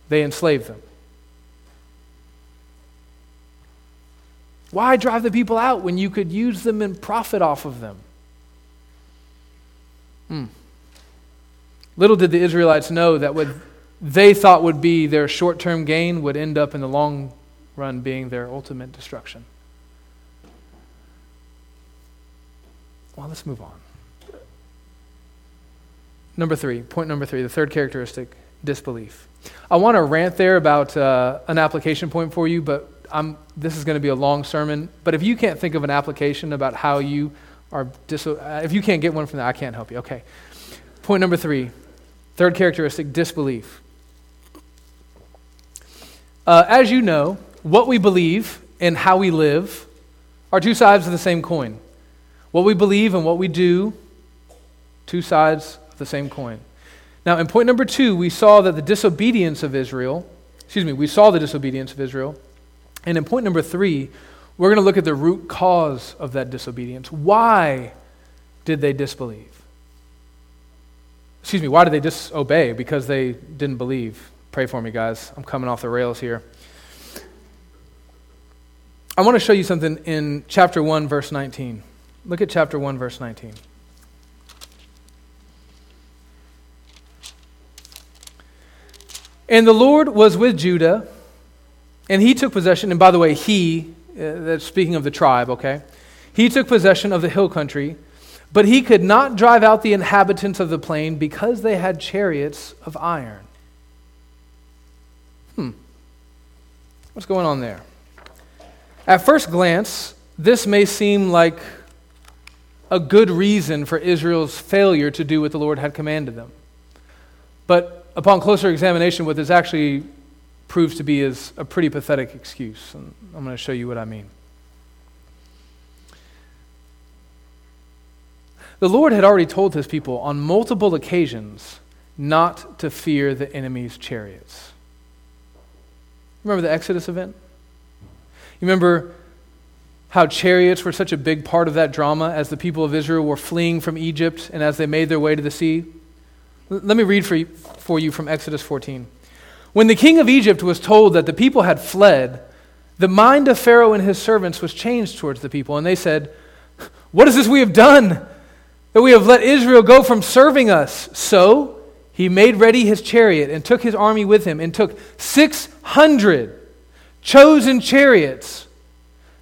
They enslaved them. Why drive the people out when you could use them and profit off of them? Hmm. Little did the Israelites know that what they thought would be their short term gain would end up in the long run being their ultimate destruction. Well, let's move on. Number three, point number three, the third characteristic disbelief. I want to rant there about uh, an application point for you, but I'm, this is going to be a long sermon. But if you can't think of an application about how you are, if you can't get one from that, I can't help you. Okay. Point number three, third characteristic disbelief. Uh, as you know, what we believe and how we live are two sides of the same coin. What we believe and what we do, two sides of the same coin. Now, in point number two, we saw that the disobedience of Israel, excuse me, we saw the disobedience of Israel. And in point number three, we're going to look at the root cause of that disobedience. Why did they disbelieve? Excuse me, why did they disobey? Because they didn't believe. Pray for me, guys. I'm coming off the rails here. I want to show you something in chapter 1, verse 19. Look at chapter 1, verse 19. And the Lord was with Judah, and he took possession. And by the way, he, uh, that's speaking of the tribe, okay? He took possession of the hill country, but he could not drive out the inhabitants of the plain because they had chariots of iron. Hmm. What's going on there? At first glance, this may seem like a good reason for Israel's failure to do what the Lord had commanded them. But upon closer examination, what this actually proves to be is a pretty pathetic excuse. And I'm going to show you what I mean. The Lord had already told his people on multiple occasions not to fear the enemy's chariots. Remember the Exodus event? You remember how chariots were such a big part of that drama as the people of Israel were fleeing from Egypt and as they made their way to the sea? Let me read for you, for you from Exodus 14. When the king of Egypt was told that the people had fled, the mind of Pharaoh and his servants was changed towards the people, and they said, What is this we have done? That we have let Israel go from serving us. So he made ready his chariot and took his army with him and took 600 chosen chariots.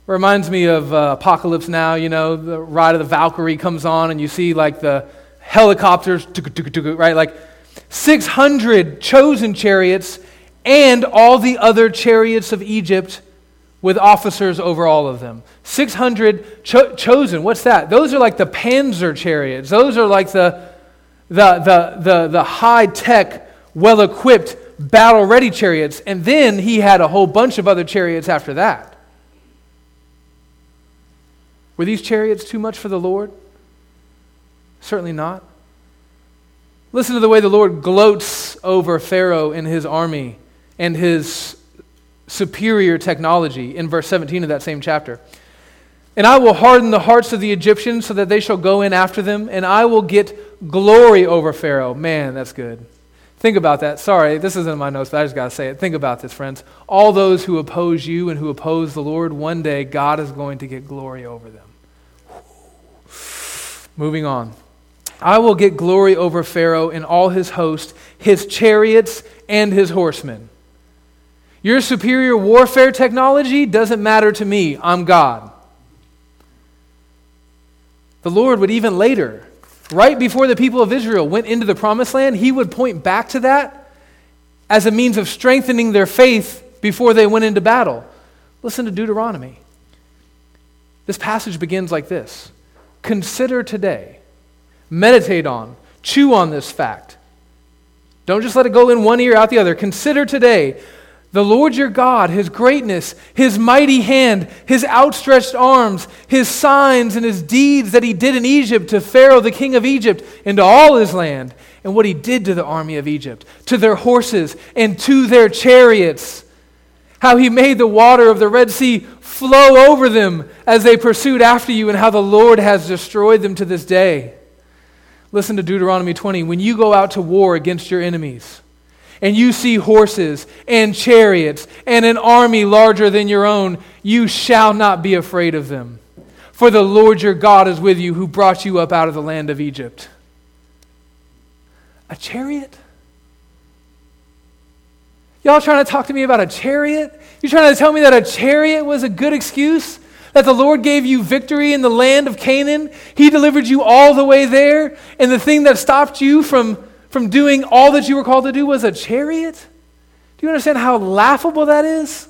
Reminds me of uh, Apocalypse Now, you know, the ride of the Valkyrie comes on and you see like the helicopters, right? Like 600 chosen chariots and all the other chariots of Egypt with officers over all of them. 600 cho- chosen. What's that? Those are like the panzer chariots. Those are like the, the, the, the, the high tech, well equipped, battle ready chariots. And then he had a whole bunch of other chariots after that. Were these chariots too much for the Lord? Certainly not. Listen to the way the Lord gloats over Pharaoh and his army and his superior technology in verse 17 of that same chapter. And I will harden the hearts of the Egyptians so that they shall go in after them, and I will get glory over Pharaoh. Man, that's good. Think about that. Sorry, this isn't in my notes, but I just got to say it. Think about this, friends. All those who oppose you and who oppose the Lord, one day God is going to get glory over them. Moving on. I will get glory over Pharaoh and all his host, his chariots, and his horsemen. Your superior warfare technology doesn't matter to me. I'm God. The Lord would even later, right before the people of Israel went into the promised land, he would point back to that as a means of strengthening their faith before they went into battle. Listen to Deuteronomy. This passage begins like this Consider today, meditate on, chew on this fact. Don't just let it go in one ear, out the other. Consider today the Lord your God, his greatness, his mighty hand, his outstretched arms, his signs and his deeds that he did in Egypt to Pharaoh, the king of Egypt, and to all his land, and what he did to the army of Egypt, to their horses and to their chariots. How he made the water of the Red Sea flow over them as they pursued after you, and how the Lord has destroyed them to this day. Listen to Deuteronomy 20. When you go out to war against your enemies, and you see horses and chariots and an army larger than your own, you shall not be afraid of them. For the Lord your God is with you, who brought you up out of the land of Egypt. A chariot? Y'all trying to talk to me about a chariot? You trying to tell me that a chariot was a good excuse? That the Lord gave you victory in the land of Canaan? He delivered you all the way there, and the thing that stopped you from from doing all that you were called to do was a chariot? Do you understand how laughable that is?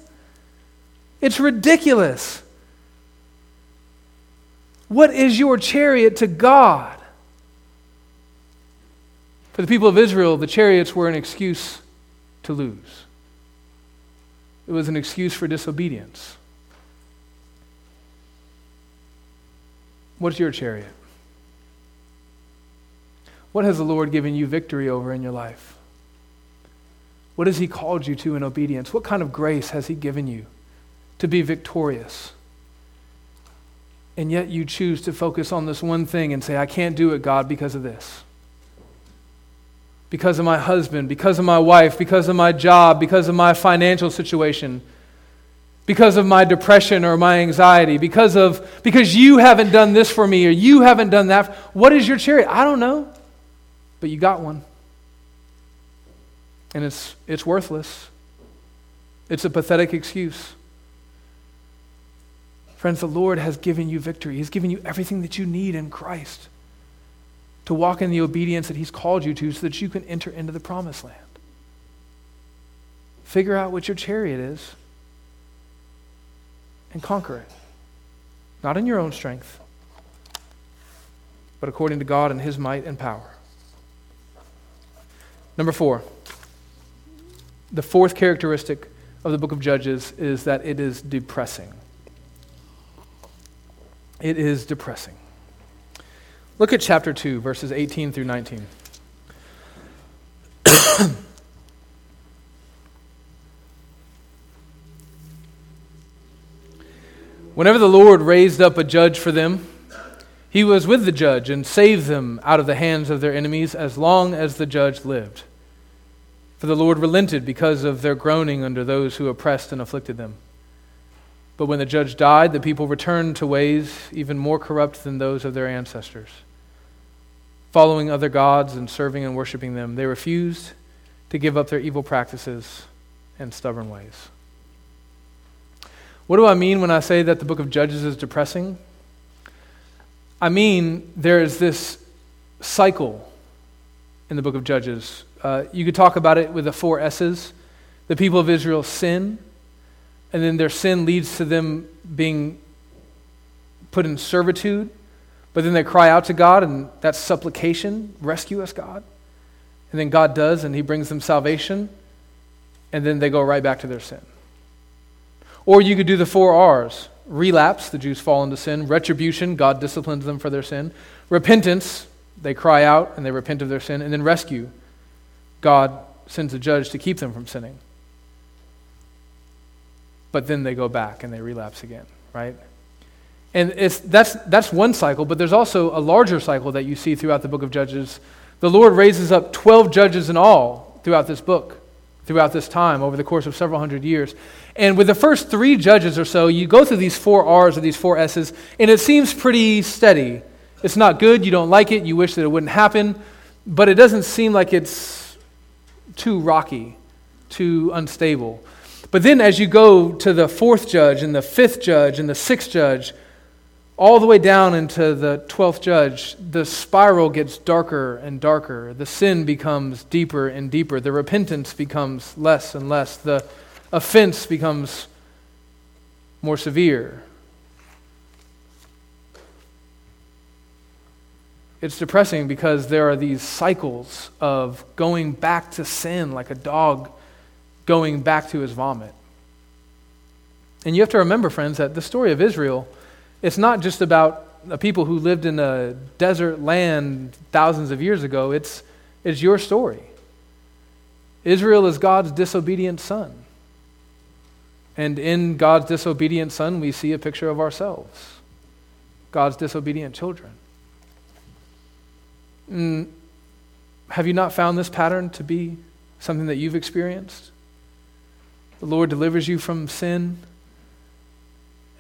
It's ridiculous. What is your chariot to God? For the people of Israel, the chariots were an excuse to lose. It was an excuse for disobedience. What's your chariot? What has the Lord given you victory over in your life? What has He called you to in obedience? What kind of grace has He given you to be victorious? And yet you choose to focus on this one thing and say, I can't do it, God, because of this. Because of my husband, because of my wife, because of my job, because of my financial situation, because of my depression or my anxiety, because of because you haven't done this for me or you haven't done that. What is your chariot? I don't know but you got one. And it's, it's worthless. It's a pathetic excuse. Friends, the Lord has given you victory. He's given you everything that you need in Christ to walk in the obedience that He's called you to so that you can enter into the promised land. Figure out what your chariot is and conquer it. Not in your own strength, but according to God and His might and power. Number four, the fourth characteristic of the book of Judges is that it is depressing. It is depressing. Look at chapter 2, verses 18 through 19. Whenever the Lord raised up a judge for them, he was with the judge and saved them out of the hands of their enemies as long as the judge lived. For the Lord relented because of their groaning under those who oppressed and afflicted them. But when the judge died, the people returned to ways even more corrupt than those of their ancestors. Following other gods and serving and worshiping them, they refused to give up their evil practices and stubborn ways. What do I mean when I say that the book of Judges is depressing? I mean, there is this cycle in the book of Judges. Uh, you could talk about it with the four S's. The people of Israel sin, and then their sin leads to them being put in servitude, but then they cry out to God, and that's supplication rescue us, God. And then God does, and He brings them salvation, and then they go right back to their sin. Or you could do the four R's relapse, the Jews fall into sin. Retribution, God disciplines them for their sin. Repentance, they cry out and they repent of their sin. And then rescue, God sends a judge to keep them from sinning. But then they go back and they relapse again, right? And it's, that's, that's one cycle, but there's also a larger cycle that you see throughout the book of Judges. The Lord raises up 12 judges in all throughout this book, throughout this time, over the course of several hundred years. And with the first three judges or so, you go through these four R's or these four S's, and it seems pretty steady. It's not good, you don't like it, you wish that it wouldn't happen, but it doesn't seem like it's too rocky, too unstable. But then as you go to the fourth judge and the fifth judge and the sixth judge, all the way down into the 12th judge, the spiral gets darker and darker. The sin becomes deeper and deeper. The repentance becomes less and less. The offense becomes more severe. It's depressing because there are these cycles of going back to sin like a dog going back to his vomit. And you have to remember, friends, that the story of Israel, it's not just about a people who lived in a desert land thousands of years ago. It's, it's your story. Israel is God's disobedient son. And in God's disobedient son, we see a picture of ourselves God's disobedient children. Mm, have you not found this pattern to be something that you've experienced? The Lord delivers you from sin,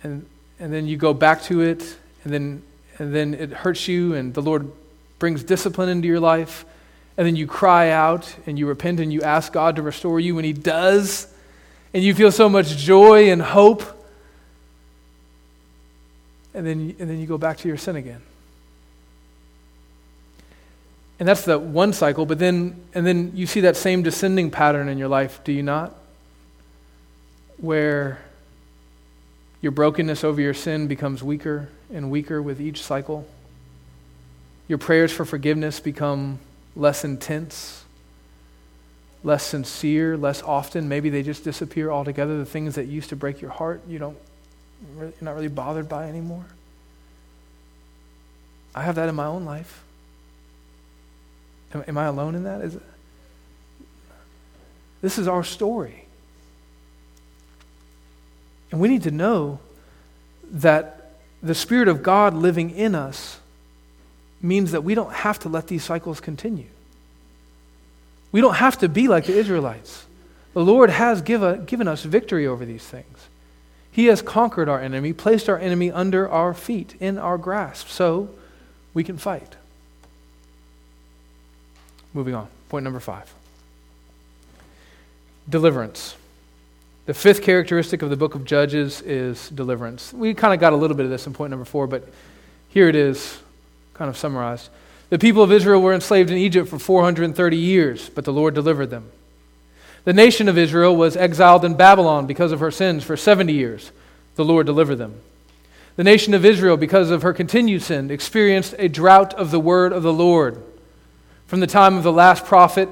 and, and then you go back to it, and then, and then it hurts you, and the Lord brings discipline into your life, and then you cry out and you repent and you ask God to restore you, and He does and you feel so much joy and hope, and then, and then you go back to your sin again. And that's the one cycle, but then, and then you see that same descending pattern in your life, do you not? Where your brokenness over your sin becomes weaker and weaker with each cycle. Your prayers for forgiveness become less intense less sincere, less often. Maybe they just disappear altogether. The things that used to break your heart, you don't, you're not really bothered by anymore. I have that in my own life. Am, am I alone in that? Is it? This is our story. And we need to know that the Spirit of God living in us means that we don't have to let these cycles continue. We don't have to be like the Israelites. The Lord has give a, given us victory over these things. He has conquered our enemy, placed our enemy under our feet, in our grasp, so we can fight. Moving on. Point number five deliverance. The fifth characteristic of the book of Judges is deliverance. We kind of got a little bit of this in point number four, but here it is, kind of summarized. The people of Israel were enslaved in Egypt for 430 years, but the Lord delivered them. The nation of Israel was exiled in Babylon because of her sins for 70 years. The Lord delivered them. The nation of Israel, because of her continued sin, experienced a drought of the word of the Lord from the time of the last prophet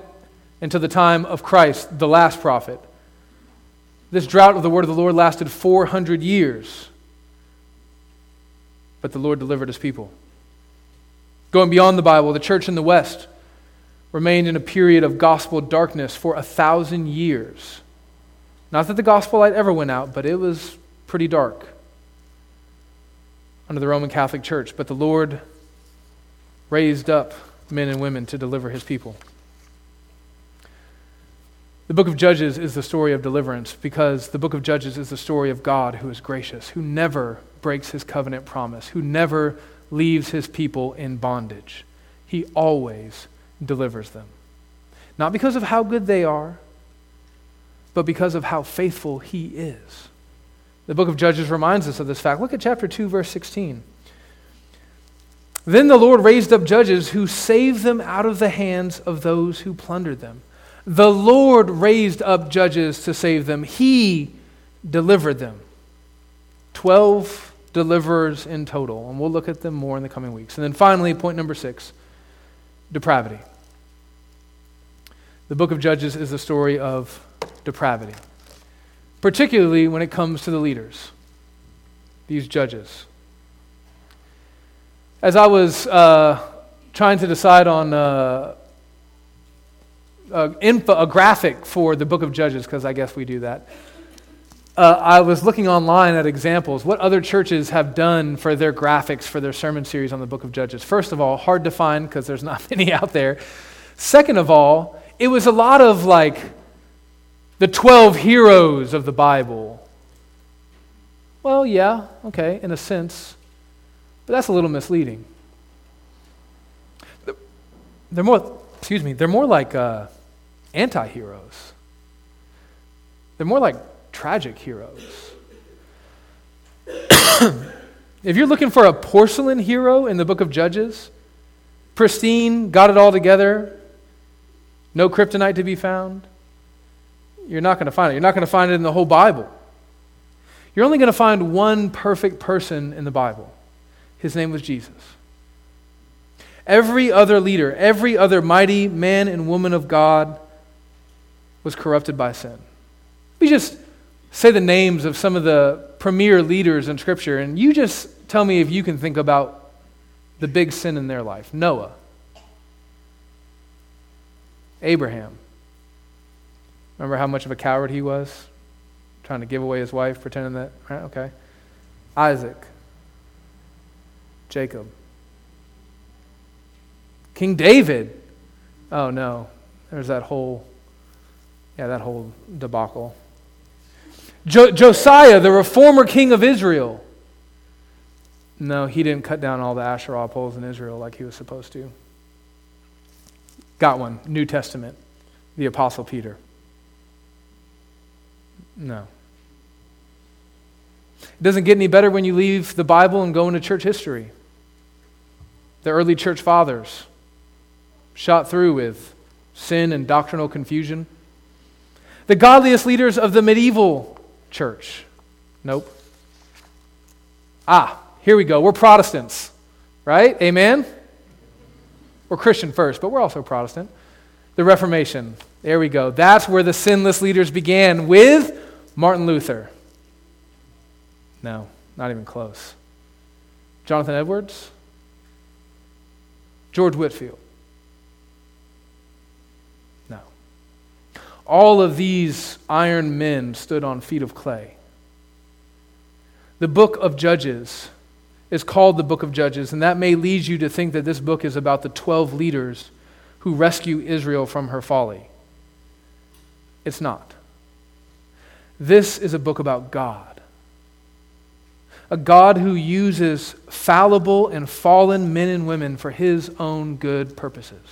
until the time of Christ, the last prophet. This drought of the word of the Lord lasted 400 years, but the Lord delivered his people. Going beyond the Bible, the church in the West remained in a period of gospel darkness for a thousand years. Not that the gospel light ever went out, but it was pretty dark. under the Roman Catholic Church, but the Lord raised up men and women to deliver his people. The book of Judges is the story of deliverance because the book of Judges is the story of God who is gracious, who never breaks his covenant promise, who never leaves his people in bondage. He always delivers them. Not because of how good they are, but because of how faithful he is. The book of Judges reminds us of this fact. Look at chapter 2, verse 16. Then the Lord raised up judges who saved them out of the hands of those who plundered them. The Lord raised up judges to save them, He delivered them. Twelve deliverers in total, and we'll look at them more in the coming weeks. And then finally, point number six depravity. The book of Judges is the story of depravity, particularly when it comes to the leaders, these judges. As I was uh, trying to decide on uh, a, info, a graphic for the book of Judges, because I guess we do that, uh, I was looking online at examples. What other churches have done for their graphics for their sermon series on the book of Judges? First of all, hard to find because there's not many out there. Second of all, it was a lot of like the 12 heroes of the Bible. Well, yeah, okay, in a sense. But that's a little misleading. They're more, excuse me, they're more like uh, anti heroes. They're more like tragic heroes. if you're looking for a porcelain hero in the book of Judges, pristine, got it all together, no kryptonite to be found, you're not going to find it. You're not going to find it in the whole Bible. You're only going to find one perfect person in the Bible. His name was Jesus. Every other leader, every other mighty man and woman of God was corrupted by sin. We just say the names of some of the premier leaders in Scripture, and you just tell me if you can think about the big sin in their life Noah, Abraham. Remember how much of a coward he was? Trying to give away his wife, pretending that, right? Okay. Isaac, Jacob, King David. Oh no, there's that whole, yeah, that whole debacle. Jo- Josiah, the reformer king of Israel. No, he didn't cut down all the Asherah poles in Israel like he was supposed to. Got one. New Testament. The Apostle Peter. No. It doesn't get any better when you leave the Bible and go into church history. The early church fathers shot through with sin and doctrinal confusion. The godliest leaders of the medieval church. Nope. Ah, here we go. We're Protestants, right? Amen? We're Christian first, but we're also Protestant. The Reformation. There we go. That's where the sinless leaders began with Martin Luther. No, not even close. Jonathan Edwards? George Whitefield? All of these iron men stood on feet of clay. The book of Judges is called the book of Judges, and that may lead you to think that this book is about the 12 leaders who rescue Israel from her folly. It's not. This is a book about God. A God who uses fallible and fallen men and women for his own good purposes.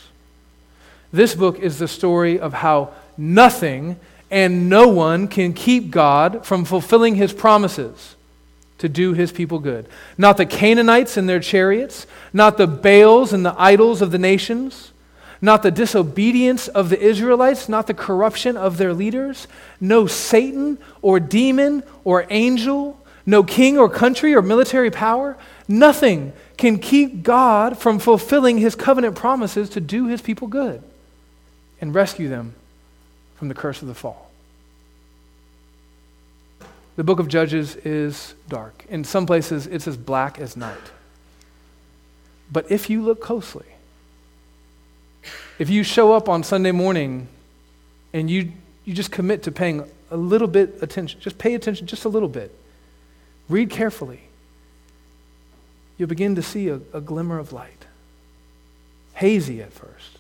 This book is the story of how nothing and no one can keep God from fulfilling his promises to do his people good. Not the Canaanites and their chariots, not the Baals and the idols of the nations, not the disobedience of the Israelites, not the corruption of their leaders, no Satan or demon or angel, no king or country or military power. Nothing can keep God from fulfilling his covenant promises to do his people good and rescue them from the curse of the fall. The book of Judges is dark. In some places, it's as black as night. But if you look closely, if you show up on Sunday morning and you, you just commit to paying a little bit attention, just pay attention just a little bit, read carefully, you'll begin to see a, a glimmer of light. Hazy at first,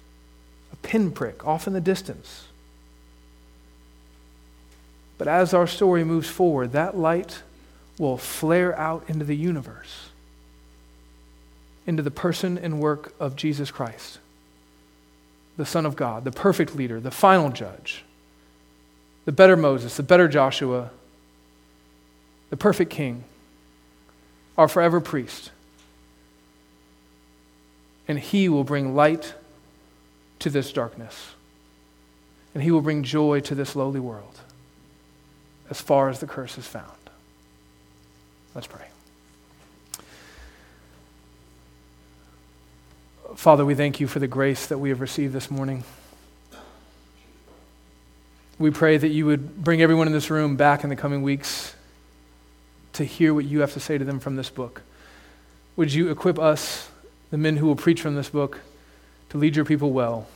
a pinprick off in the distance. But as our story moves forward, that light will flare out into the universe, into the person and work of Jesus Christ, the Son of God, the perfect leader, the final judge, the better Moses, the better Joshua, the perfect king, our forever priest. And he will bring light to this darkness. And he will bring joy to this lowly world as far as the curse is found. Let's pray. Father, we thank you for the grace that we have received this morning. We pray that you would bring everyone in this room back in the coming weeks to hear what you have to say to them from this book. Would you equip us, the men who will preach from this book, to lead your people well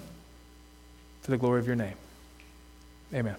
for the glory of your name? Amen.